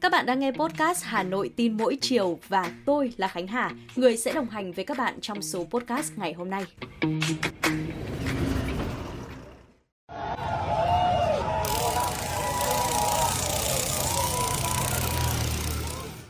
Các bạn đang nghe podcast Hà Nội tin mỗi chiều và tôi là Khánh Hà, người sẽ đồng hành với các bạn trong số podcast ngày hôm nay.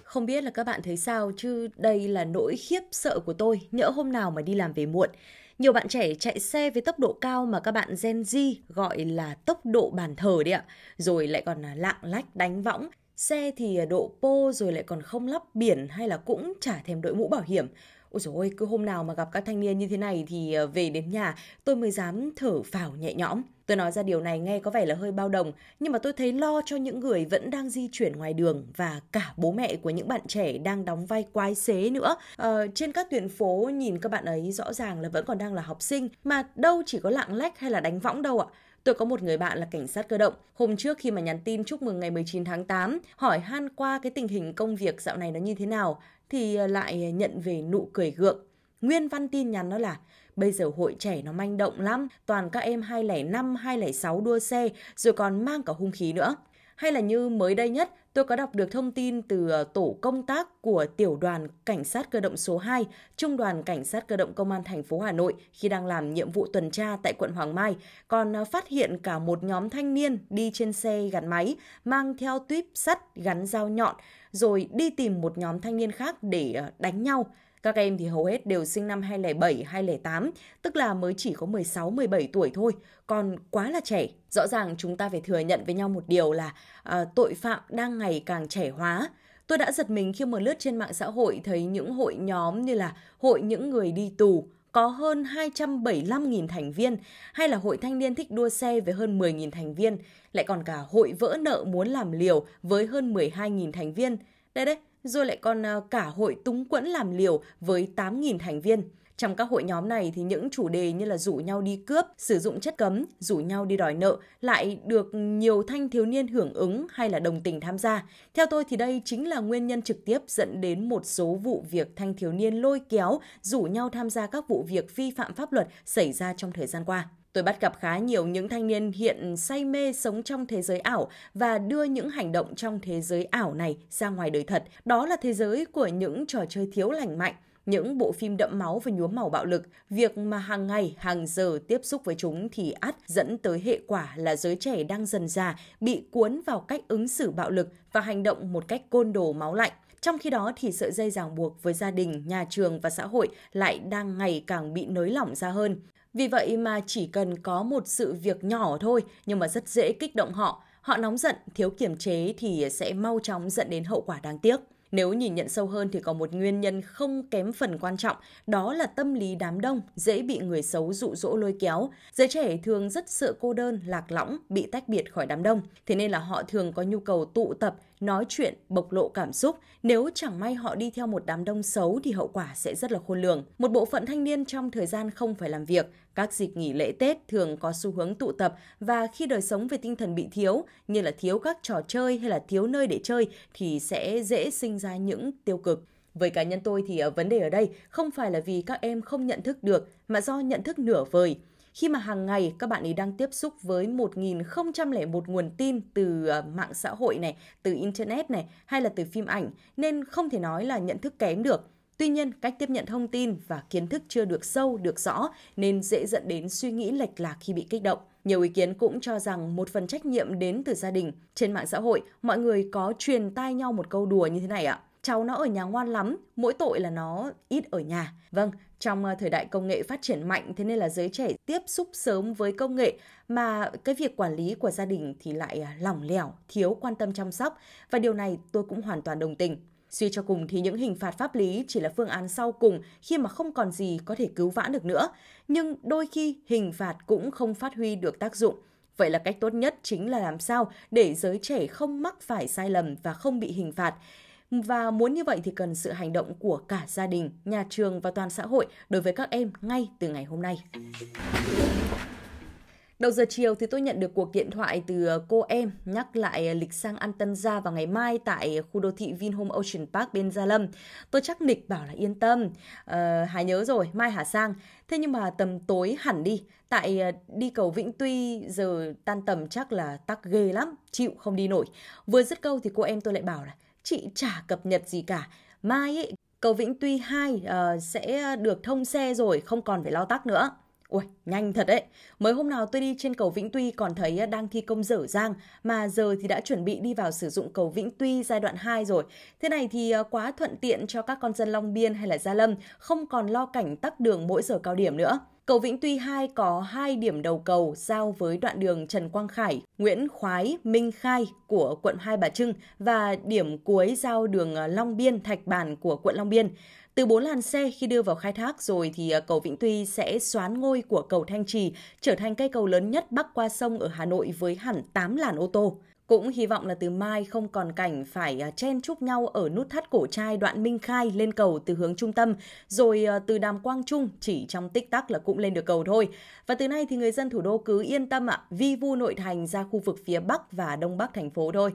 Không biết là các bạn thấy sao chứ đây là nỗi khiếp sợ của tôi nhỡ hôm nào mà đi làm về muộn. Nhiều bạn trẻ chạy xe với tốc độ cao mà các bạn Gen Z gọi là tốc độ bàn thờ đấy ạ. Rồi lại còn lạng lách đánh võng. Xe thì à, độ pô rồi lại còn không lắp biển hay là cũng chả thèm đội mũ bảo hiểm. Ôi dồi ôi, cứ hôm nào mà gặp các thanh niên như thế này thì ờ, về đến nhà tôi mới dám thở phào nhẹ nhõm. Tôi nói ra điều này nghe có vẻ là hơi bao đồng, nhưng mà tôi thấy lo cho những người vẫn đang di chuyển ngoài đường và cả bố mẹ của những bạn trẻ đang đóng vai quái xế nữa. Ờ, trên các tuyến phố nhìn các bạn ấy rõ ràng là vẫn còn đang là học sinh, mà đâu chỉ có lạng lách hay là đánh võng đâu ạ. Tôi có một người bạn là cảnh sát cơ động. Hôm trước khi mà nhắn tin chúc mừng ngày 19 tháng 8, hỏi han qua cái tình hình công việc dạo này nó như thế nào, thì ờ, lại nhận về nụ cười gượng. Nguyên văn tin nhắn đó là Bây giờ hội trẻ nó manh động lắm, toàn các em 205, 206 đua xe, rồi còn mang cả hung khí nữa. Hay là như mới đây nhất, tôi có đọc được thông tin từ ờ, tổ công tác của tiểu đoàn cảnh sát cơ động số 2, trung đoàn cảnh sát cơ động công an thành phố Hà Nội khi đang làm nhiệm vụ tuần tra tại quận Hoàng Mai, còn ờ, phát hiện cả một nhóm thanh niên đi trên xe gắn máy, mang theo tuyếp sắt gắn dao nhọn, rồi đi tìm một nhóm thanh niên khác để ờ, đánh nhau. Các em thì hầu hết đều sinh năm 2007, 2008, tức là mới chỉ có 16, 17 tuổi thôi, còn quá là trẻ. Rõ ràng chúng ta phải thừa nhận với nhau một điều là à, tội phạm đang ngày càng trẻ hóa. Tôi đã giật mình khi mà lướt trên mạng xã hội thấy những hội nhóm như là hội những người đi tù, có hơn 275.000 thành viên, hay là hội thanh niên thích đua xe với hơn 10.000 thành viên, lại còn cả hội vỡ nợ muốn làm liều với hơn 12.000 thành viên. Đây đấy, rồi lại còn à, cả hội túng quẫn làm liều với 8.000 thành viên. Trong các hội nhóm này thì những chủ đề như là rủ nhau đi cướp, sử dụng chất cấm, rủ nhau đi đòi nợ lại được nhiều thanh thiếu niên hưởng ứng hay là đồng tình tham gia. Theo tôi thì đây chính là nguyên nhân trực tiếp dẫn đến một số vụ việc thanh thiếu niên lôi kéo, rủ nhau tham gia các vụ việc vi phạm pháp luật xảy ra trong thời gian qua. Tôi bắt gặp khá nhiều những thanh niên hiện say mê sống trong thế giới ảo và đưa những hành động trong thế giới ảo này ra ngoài đời thật. Đó là thế giới của những trò chơi thiếu lành mạnh, những bộ phim đậm máu và nhuốm màu bạo lực, việc mà hàng ngày, hàng giờ tiếp xúc với chúng thì ắt dẫn tới hệ quả là giới trẻ đang dần già bị cuốn vào cách ứng xử bạo lực và hành động một cách côn đồ máu lạnh. Trong khi đó thì sợi dây ràng buộc với gia đình, nhà trường và xã hội lại đang ngày càng bị nới lỏng ra hơn. Vì vậy mà chỉ cần có một sự việc nhỏ thôi nhưng mà rất dễ kích động họ. Họ nóng giận, thiếu kiểm chế thì sẽ mau chóng dẫn đến hậu quả đáng tiếc. Nếu nhìn nhận sâu hơn thì có một nguyên nhân không kém phần quan trọng, đó là tâm lý đám đông, dễ bị người xấu dụ dỗ lôi kéo. Giới trẻ thường rất sợ cô đơn, lạc lõng, bị tách biệt khỏi đám đông. Thế nên là họ thường có nhu cầu tụ tập, nói chuyện, bộc lộ cảm xúc. Nếu chẳng may họ đi theo một đám đông xấu thì hậu quả sẽ rất là khôn lường. Một bộ phận thanh niên trong thời gian không phải làm việc, các dịp nghỉ lễ Tết thường có xu hướng tụ tập và khi đời sống về tinh thần bị thiếu, như là thiếu các trò chơi hay là thiếu nơi để chơi thì sẽ dễ sinh ra những tiêu cực. Với cá nhân tôi thì ở vấn đề ở đây không phải là vì các em không nhận thức được mà do nhận thức nửa vời khi mà hàng ngày các bạn ấy đang tiếp xúc với 1001 nguồn tin từ ờ, mạng xã hội này, từ internet này hay là từ phim ảnh nên không thể nói là nhận thức kém được. Tuy nhiên, cách tiếp nhận thông tin và kiến thức chưa được sâu, được rõ nên dễ dẫn đến suy nghĩ lệch lạc khi bị kích động. Nhiều ý kiến cũng cho rằng một phần trách nhiệm đến từ gia đình. Trên mạng xã hội, mọi người có truyền tai nhau một câu đùa như thế này ạ cháu nó ở nhà ngoan lắm, mỗi tội là nó ít ở nhà. Vâng, trong ờ, thời đại công nghệ phát triển mạnh thế nên là giới trẻ tiếp xúc sớm với công nghệ mà cái việc quản lý của gia đình thì lại à, lỏng lẻo, thiếu quan tâm chăm sóc và điều này tôi cũng hoàn toàn đồng tình. Suy cho cùng thì những hình phạt pháp lý chỉ là phương án sau cùng khi mà không còn gì có thể cứu vãn được nữa. Nhưng đôi khi hình phạt cũng không phát huy được tác dụng. Vậy là cách tốt nhất chính là làm sao để giới trẻ không mắc phải sai lầm và không bị hình phạt. Và muốn như vậy thì cần sự hành động của cả gia đình, nhà trường và toàn xã hội đối với các em ngay từ ngày hôm nay. Đầu giờ chiều thì tôi nhận được cuộc điện thoại từ cô em nhắc lại lịch sang ăn tân gia vào ngày mai tại khu đô thị Vinhome Ocean Park bên Gia Lâm. Tôi chắc nịch bảo là yên tâm. Ờ, Hà nhớ rồi, mai hả sang. Thế nhưng mà tầm tối hẳn đi, tại ờ, đi cầu Vĩnh Tuy giờ tan tầm chắc là tắc ghê lắm, chịu không đi nổi. Vừa dứt câu thì cô em tôi lại bảo là chị chả cập nhật gì cả. Mai ấy, cầu Vĩnh Tuy 2 uh, ờ, sẽ được thông xe rồi, không còn phải lo tắc nữa. Ui, nhanh thật đấy. Mới hôm nào tôi đi trên cầu Vĩnh Tuy còn thấy ờ, đang thi công dở dang, mà giờ thì đã chuẩn bị đi vào sử dụng cầu Vĩnh Tuy giai đoạn 2 rồi. Thế này thì ờ, quá thuận tiện cho các con dân Long Biên hay là Gia Lâm, không còn lo cảnh tắc đường mỗi giờ cao điểm nữa. Cầu Vĩnh Tuy 2 có hai điểm đầu cầu giao với đoạn đường Trần Quang Khải, Nguyễn Khoái, Minh Khai của quận Hai Bà Trưng và điểm cuối giao đường ờ, Long Biên, Thạch Bản của quận Long Biên. Từ 4 làn xe khi đưa vào khai thác rồi thì ờ, cầu Vĩnh Tuy sẽ xoán ngôi của cầu Thanh Trì, trở thành cây cầu lớn nhất bắc qua sông ở Hà Nội với hẳn 8 làn ô tô. Cũng hy vọng là từ mai không còn cảnh phải à, chen chúc nhau ở nút thắt cổ trai đoạn Minh Khai lên cầu từ hướng trung tâm, rồi à, từ đàm Quang Trung chỉ trong tích tắc là cũng lên được cầu thôi. Và từ nay thì người dân thủ đô cứ yên tâm ạ, vi vu nội thành ra khu vực phía Bắc và Đông Bắc thành phố thôi.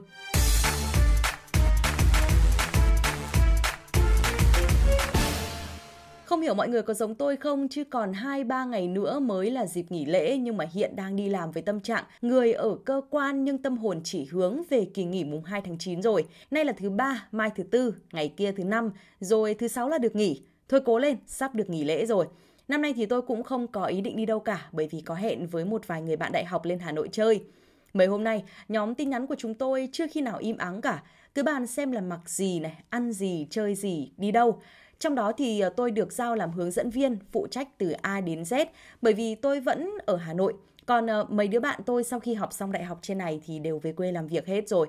Không hiểu mọi người có giống tôi không chứ còn 2-3 ngày nữa mới là dịp nghỉ lễ nhưng mà hiện đang đi làm với tâm trạng người ở cơ quan nhưng tâm hồn chỉ hướng về kỳ nghỉ mùng 2 tháng 9 rồi. Nay là thứ ba, mai thứ tư, ngày kia thứ năm, rồi thứ sáu là được nghỉ. Thôi cố lên, sắp được nghỉ lễ rồi. Năm nay thì tôi cũng không có ý định đi đâu cả bởi vì có hẹn với một vài người bạn đại học lên Hà Nội chơi. Mấy hôm nay, nhóm tin nhắn của chúng tôi chưa khi nào im ắng cả. Cứ bàn xem là mặc gì này, ăn gì, chơi gì, đi đâu. Trong đó thì ờ, tôi được giao làm hướng dẫn viên, phụ trách từ A đến Z, bởi vì tôi vẫn ở Hà Nội. Còn ờ, mấy đứa bạn tôi sau khi học xong đại học trên này thì đều về quê làm việc hết rồi.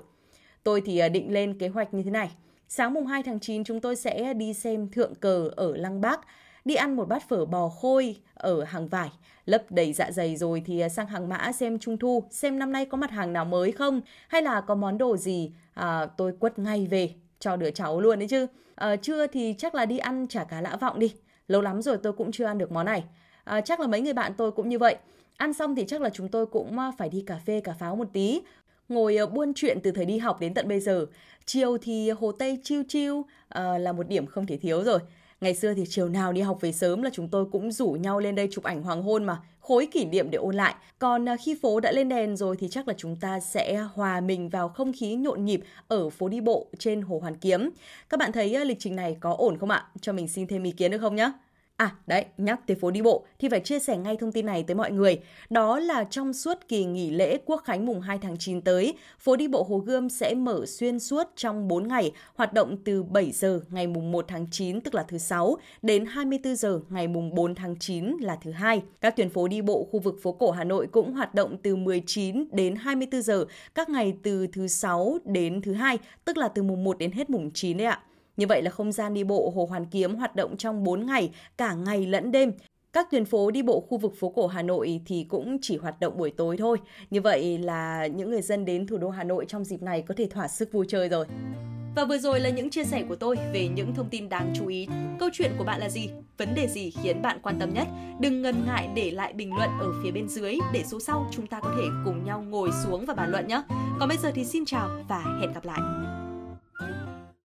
Tôi thì ờ, định lên kế hoạch như thế này. Sáng mùng 2 tháng 9 chúng tôi sẽ đi xem thượng cờ ở Lăng Bác, đi ăn một bát phở bò khôi ở hàng vải, lấp đầy dạ dày rồi thì sang hàng mã xem trung thu, xem năm nay có mặt hàng nào mới không, hay là có món đồ gì à, tôi quất ngay về cho đứa cháu luôn đấy chứ. À, trưa thì chắc là đi ăn chả cá lã vọng đi. Lâu lắm rồi tôi cũng chưa ăn được món này. À, chắc là mấy người bạn tôi cũng như vậy. Ăn xong thì chắc là chúng tôi cũng ờ, phải đi cà phê cà pháo một tí. Ngồi buôn chuyện từ thời đi học đến tận bây giờ. Chiều thì Hồ Tây chiêu chiêu à, là một điểm không thể thiếu rồi. Ngày xưa thì chiều nào đi học về sớm là chúng tôi cũng rủ nhau lên đây chụp ảnh hoàng hôn mà, khối kỷ niệm để ôn lại. Còn à, khi phố đã lên đèn rồi thì chắc là chúng ta sẽ hòa mình vào không khí nhộn nhịp ở phố đi bộ trên Hồ Hoàn Kiếm. Các bạn thấy à, lịch trình này có ổn không ạ? Cho mình xin thêm ý kiến được không nhé? À đấy, nhắc tới phố đi bộ thì phải chia sẻ ngay thông tin này tới mọi người. Đó là trong suốt kỳ nghỉ lễ Quốc khánh mùng 2 tháng 9 tới, phố đi bộ Hồ Gươm sẽ mở xuyên suốt trong 4 ngày, hoạt động từ 7 giờ ngày mùng 1 tháng 9 tức là thứ 6 đến 24 giờ ngày mùng 4 tháng 9 là thứ hai. Các tuyến phố đi bộ khu vực phố cổ Hà Nội cũng hoạt động từ 19 đến 24 giờ các ngày từ thứ 6 đến thứ hai, tức là từ mùng 1 đến hết mùng 9 đấy ạ. Như vậy là không gian đi bộ Hồ Hoàn Kiếm hoạt động trong 4 ngày, cả ngày lẫn đêm. Các tuyến phố đi bộ khu vực phố cổ Hà Nội thì cũng chỉ hoạt động buổi tối thôi. Như vậy là những người dân đến thủ đô Hà Nội trong dịp này có thể thỏa sức vui chơi rồi. Và vừa rồi là những chia sẻ của tôi về những thông tin đáng chú ý. Câu chuyện của bạn là gì? Vấn đề gì khiến bạn quan tâm nhất? Đừng ngần ngại để lại bình luận ở phía bên dưới để số sau chúng ta có thể cùng nhau ngồi xuống và bàn luận nhé. Còn bây giờ thì xin chào và hẹn gặp lại.